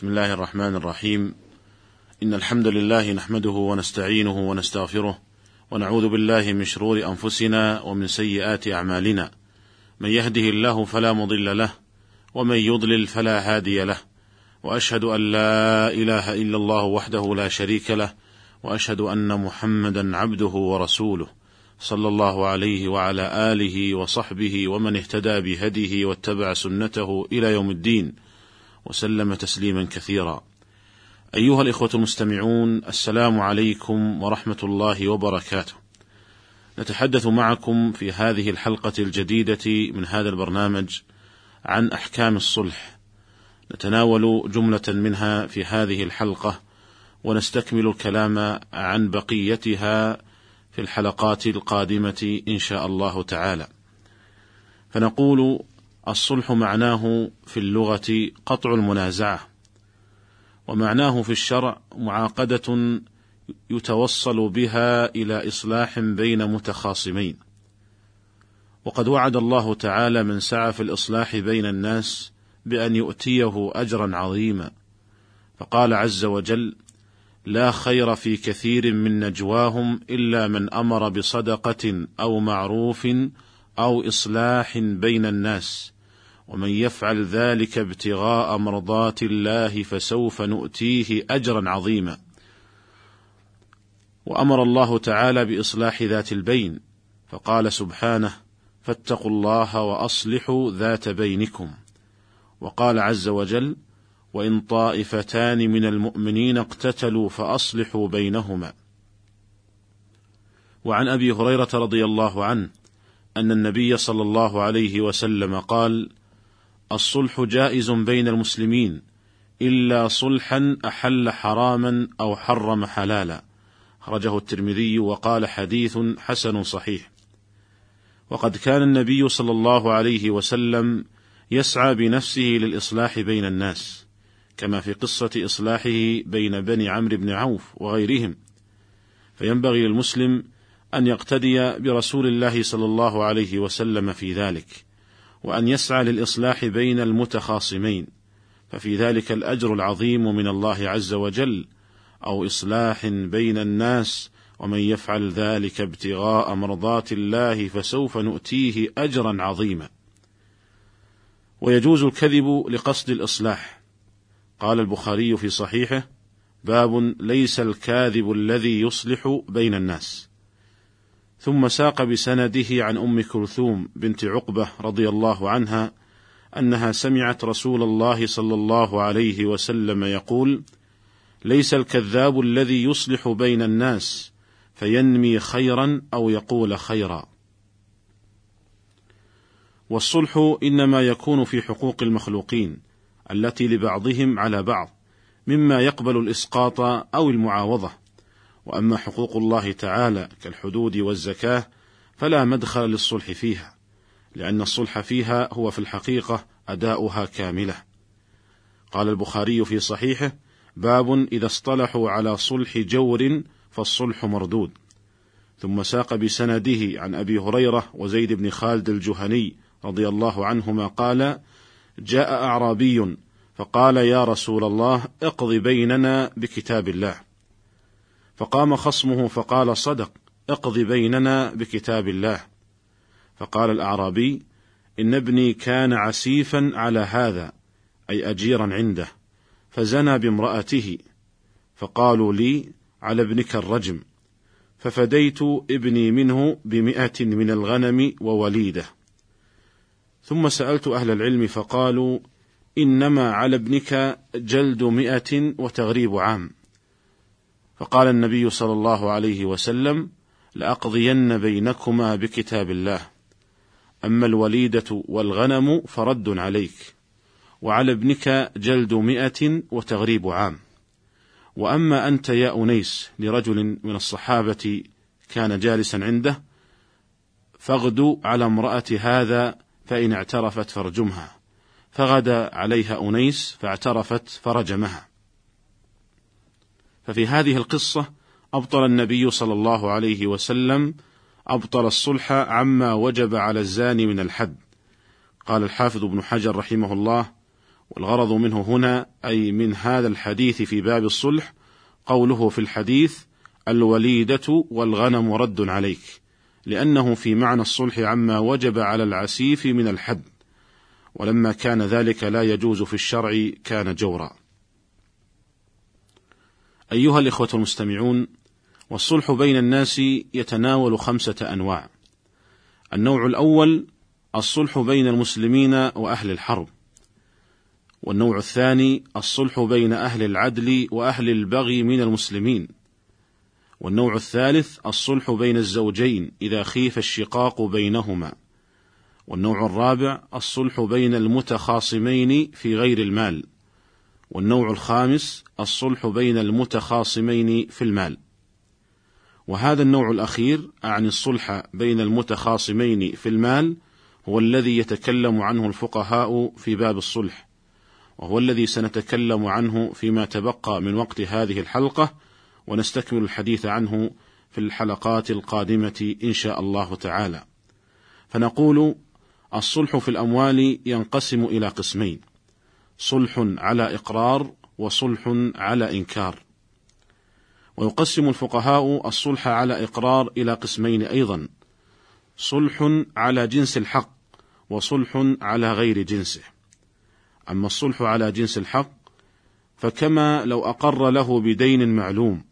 بسم الله الرحمن الرحيم. إن الحمد لله نحمده ونستعينه ونستغفره ونعوذ بالله من شرور أنفسنا ومن سيئات أعمالنا. من يهده الله فلا مضل له ومن يضلل فلا هادي له. وأشهد أن لا إله إلا الله وحده لا شريك له وأشهد أن محمدا عبده ورسوله صلى الله عليه وعلى آله وصحبه ومن اهتدى بهديه واتبع سنته إلى يوم الدين. وسلم تسليما كثيرا. أيها الإخوة المستمعون السلام عليكم ورحمة الله وبركاته. نتحدث معكم في هذه الحلقة الجديدة من هذا البرنامج عن أحكام الصلح. نتناول جملة منها في هذه الحلقة ونستكمل الكلام عن بقيتها في الحلقات القادمة إن شاء الله تعالى. فنقول الصلح معناه في اللغة قطع المنازعة، ومعناه في الشرع معاقدة يتوصل بها إلى إصلاح بين متخاصمين. وقد وعد الله تعالى من سعى في الإصلاح بين الناس بأن يؤتيه أجرا عظيما، فقال عز وجل: لا خير في كثير من نجواهم إلا من أمر بصدقة أو معروف أو إصلاح بين الناس ومن يفعل ذلك ابتغاء مرضات الله فسوف نؤتيه أجرا عظيما. وأمر الله تعالى بإصلاح ذات البين فقال سبحانه فاتقوا الله وأصلحوا ذات بينكم. وقال عز وجل وإن طائفتان من المؤمنين اقتتلوا فأصلحوا بينهما. وعن أبي هريرة رضي الله عنه أن النبي صلى الله عليه وسلم قال الصلح جائز بين المسلمين إلا صلحا أحل حراما أو حرم حلالا. خرجه الترمذي وقال حديث حسن صحيح. وقد كان النبي صلى الله عليه وسلم يسعى بنفسه للإصلاح بين الناس كما في قصة إصلاحه بين بني عمرو بن عوف وغيرهم، فينبغي للمسلم أن يقتدي برسول الله صلى الله عليه وسلم في ذلك، وأن يسعى للإصلاح بين المتخاصمين، ففي ذلك الأجر العظيم من الله عز وجل، أو إصلاح بين الناس، ومن يفعل ذلك ابتغاء مرضات الله فسوف نؤتيه أجرا عظيما. ويجوز الكذب لقصد الإصلاح، قال البخاري في صحيحه باب ليس الكاذب الذي يصلح بين الناس ثم ساق بسنده عن أم كلثوم بنت عقبة رضي الله عنها أنها سمعت رسول الله صلى الله عليه وسلم يقول ليس الكذاب الذي يصلح بين الناس فينمي خيرا أو يقول خيرا والصلح إنما يكون في حقوق المخلوقين التي لبعضهم على بعض مما يقبل الإسقاط أو المعاوضة. وأما حقوق الله تعالى كالحدود والزكاة فلا مدخل للصلح فيها لأن الصلح فيها هو في الحقيقة أداؤها كاملة. قال البخاري في صحيحه باب إذا اصطلحوا على صلح جور فالصلح مردود. ثم ساق بسنده عن أبي هريرة وزيد بن خالد الجهني رضي الله عنهما قال جاء أعرابي فقال يا رسول الله اقض بيننا بكتاب الله. فقام خصمه فقال صدق اقض بيننا بكتاب الله. فقال الأعرابي إن ابني كان عسيفا على هذا أي اجيرا عنده فزنى بامرأته. فقالوا لي على ابنك الرجم. ففديت ابني منه بمئة من الغنم ووليدة. ثم سألت أهل العلم فقالوا إنما على ابنك جلد مئة وتغريب عام. فقال النبي صلى الله عليه وسلم لأقضين بينكما بكتاب الله. أما الوليدة والغنم فرد عليك وعلى ابنك جلد مئة وتغريب عام. وأما أنت يا أنيس لرجل من الصحابة كان جالسا عنده فاغدو على امرأة هذا فإن اعترفت فارجمها. فغدا عليها أنيس فاعترفت فرجمها. ففي هذه القصة أبطل النبي صلى الله عليه وسلم أبطل الصلح عما وجب على الزاني من الحد. قال الحافظ ابن حجر رحمه الله والغرض منه هنا أي من هذا الحديث في باب الصلح قوله في الحديث الوليدة والغنم رد عليك لأنه في معنى الصلح عما وجب على العسيف من الحد ولما كان ذلك لا يجوز في الشرع كان جورا. أيها الإخوة المستمعون والصلح بين الناس يتناول خمسة أنواع. النوع الأول الصلح بين المسلمين وأهل الحرب. والنوع الثاني الصلح بين أهل العدل وأهل البغي من المسلمين. والنوع الثالث الصلح بين الزوجين إذا خيف الشقاق بينهما. والنوع الرابع الصلح بين المتخاصمين في غير المال. والنوع الخامس الصلح بين المتخاصمين في المال وهذا النوع الأخير أعني الصلح بين المتخاصمين في المال هو الذي يتكلم عنه الفقهاء في باب الصلح وهو الذي سنتكلم عنه فيما تبقى من وقت هذه الحلقة ونستكمل الحديث عنه في الحلقات القادمة إن شاء الله تعالى. فنقول الصلح في الأموال ينقسم إلى قسمين: صلح على إقرار وصلح على إنكار. ويقسم الفقهاء الصلح على إقرار إلى قسمين أيضا: صلح على جنس الحق وصلح على غير جنسه. أما الصلح على جنس الحق فكما لو أقر له بدين معلوم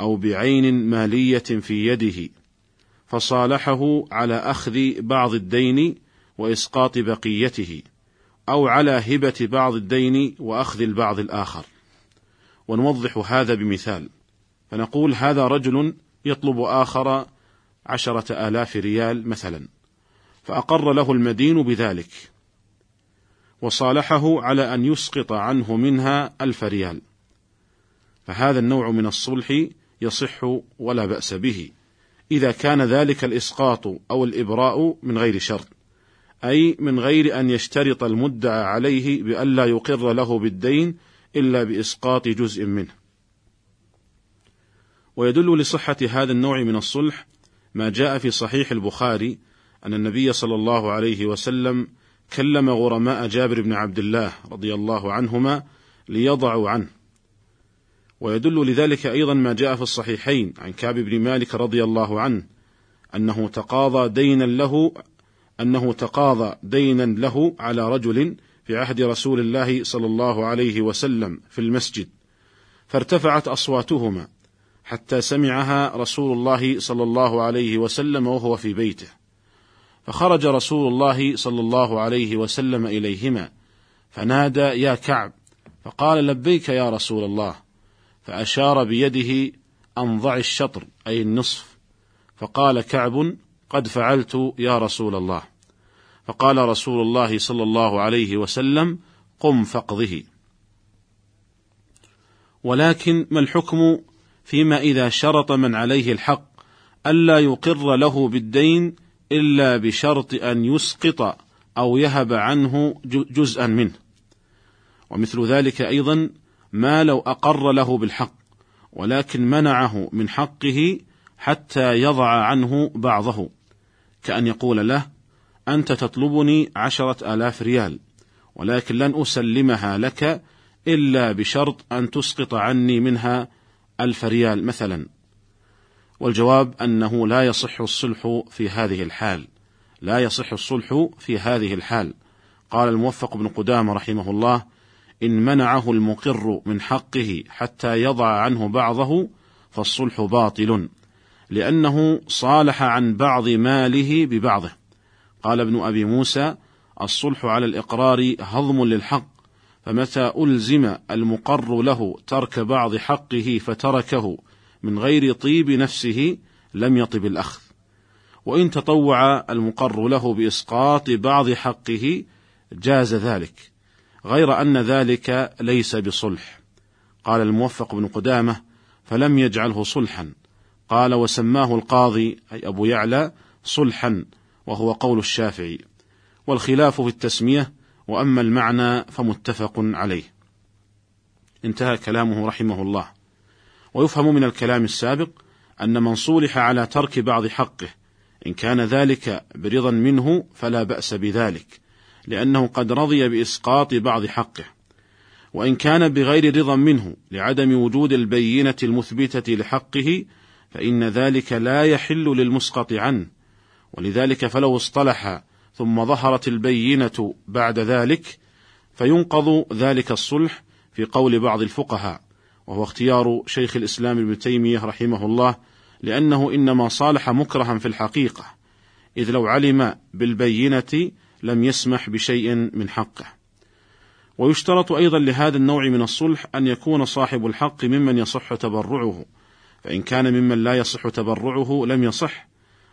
أو بعين مالية في يده فصالحه على أخذ بعض الدين وإسقاط بقيته أو على هبة بعض الدين وأخذ البعض الآخر. ونوضح هذا بمثال. فنقول هذا رجل يطلب آخر عشرة آلاف ريال مثلا. فأقر له المدين بذلك. وصالحه على أن يسقط عنه منها ألف ريال. فهذا النوع من الصلح يصح ولا بأس به. إذا كان ذلك الإسقاط أو الإبراء من غير شرط. أي من غير أن يشترط المدعى عليه بألا يقر له بالدين إلا بإسقاط جزء منه. ويدل لصحة هذا النوع من الصلح ما جاء في صحيح البخاري أن النبي صلى الله عليه وسلم كلم غرماء جابر بن عبد الله رضي الله عنهما ليضعوا عنه. ويدل لذلك أيضا ما جاء في الصحيحين عن كعب بن مالك رضي الله عنه أنه تقاضى دينا له أنه تقاضى دينا له على رجل في عهد رسول الله صلى الله عليه وسلم في المسجد فارتفعت أصواتهما حتى سمعها رسول الله صلى الله عليه وسلم وهو في بيته. فخرج رسول الله صلى الله عليه وسلم إليهما فنادى يا كعب! فقال لبيك يا رسول الله. فأشار بيده أن ضع الشطر أي النصف. فقال كعب قد فعلت يا رسول الله. فقال رسول الله صلى الله عليه وسلم قم فقضه ولكن ما الحكم فيما إذا شرط من عليه الحق ألا يقر له بالدين إلا بشرط أن يسقط أو يهب عنه جزءا منه. ومثل ذلك أيضا ما لو أقر له بالحق ولكن منعه من حقه حتى يضع عنه بعضه. كأن يقول له أنت تطلبني عشرة آلاف ريال ولكن لن أسلمها لك إلا بشرط أن تسقط عني منها ألف ريال مثلا. والجواب أنه لا يصح الصلح في هذه الحال لا يصح الصلح في هذه الحال. قال الموفق بن قدامة رحمه الله إن منعه المقر من حقه حتى يضع عنه بعضه فالصلح باطل. لأنه صالح عن بعض ماله ببعضه. قال ابن أبي موسى الصلح على الإقرار هضم للحق فمتى ألزم المقر له ترك بعض حقه فتركه من غير طيب نفسه لم يطب الأخذ. وإن تطوع المقر له بإسقاط بعض حقه جاز ذلك غير أن ذلك ليس بصلح. قال الموفق بن قدامة فلم يجعله صلحا. قال وسماه القاضي أي أبو يعلى صلحا وهو قول الشافعي. والخلاف في التسمية وأما المعنى فمتفق عليه. انتهى كلامه رحمه الله. ويفهم من الكلام السابق أن من صولح على ترك بعض حقه إن كان ذلك برضا منه فلا بأس بذلك لأنه قد رضي بإسقاط بعض حقه. وإن كان بغير رضا منه لعدم وجود البينة المثبتة لحقه فإن ذلك لا يحل للمسقط عنه. ولذلك فلو اصطلح ثم ظهرت البينة بعد ذلك فينقض ذلك الصلح في قول بعض الفقهاء. وهو اختيار شيخ الإسلام ابن تيمية رحمه الله لأنه إنما صالح مكرها في الحقيقة إذ لو علم بالبينة لم يسمح بشيء من حقه. ويشترط أيضا لهذا النوع من الصلح أن يكون صاحب الحق ممن يصح تبرعه. فإن كان ممن لا يصح تبرعه لم يصح.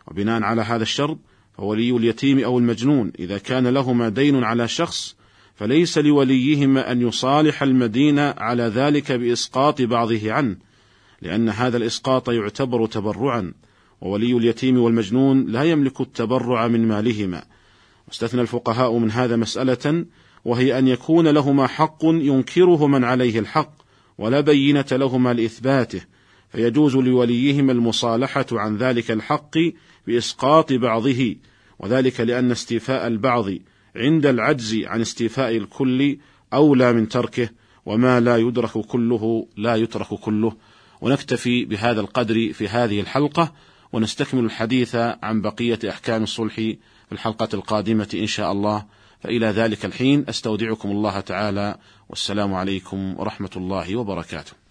وبناء على هذا الشرط فولي اليتيم أو المجنون إذا كان لهما دين على شخص فليس لوليهما أن يصالح المدين على ذلك بإسقاط بعضه عنه لأن هذا الإسقاط يعتبر تبرعا. وولي اليتيم والمجنون لا يملك التبرع من مالهما. واستثنى الفقهاء من هذا مسألة وهي أن يكون لهما حق ينكره من عليه الحق ولا بينة لهما لإثباته. فيجوز لوليهما المصالحة عن ذلك الحق بإسقاط بعضه وذلك لأن استيفاء البعض عند العجز عن استيفاء الكل أولى من تركه وما لا يدرك كله لا يترك كله. ونكتفي بهذا القدر في هذه الحلقة ونستكمل الحديث عن بقية أحكام الصلح في الحلقة القادمة إن شاء الله. فإلى ذلك الحين أستودعكم الله تعالى والسلام عليكم ورحمة الله وبركاته.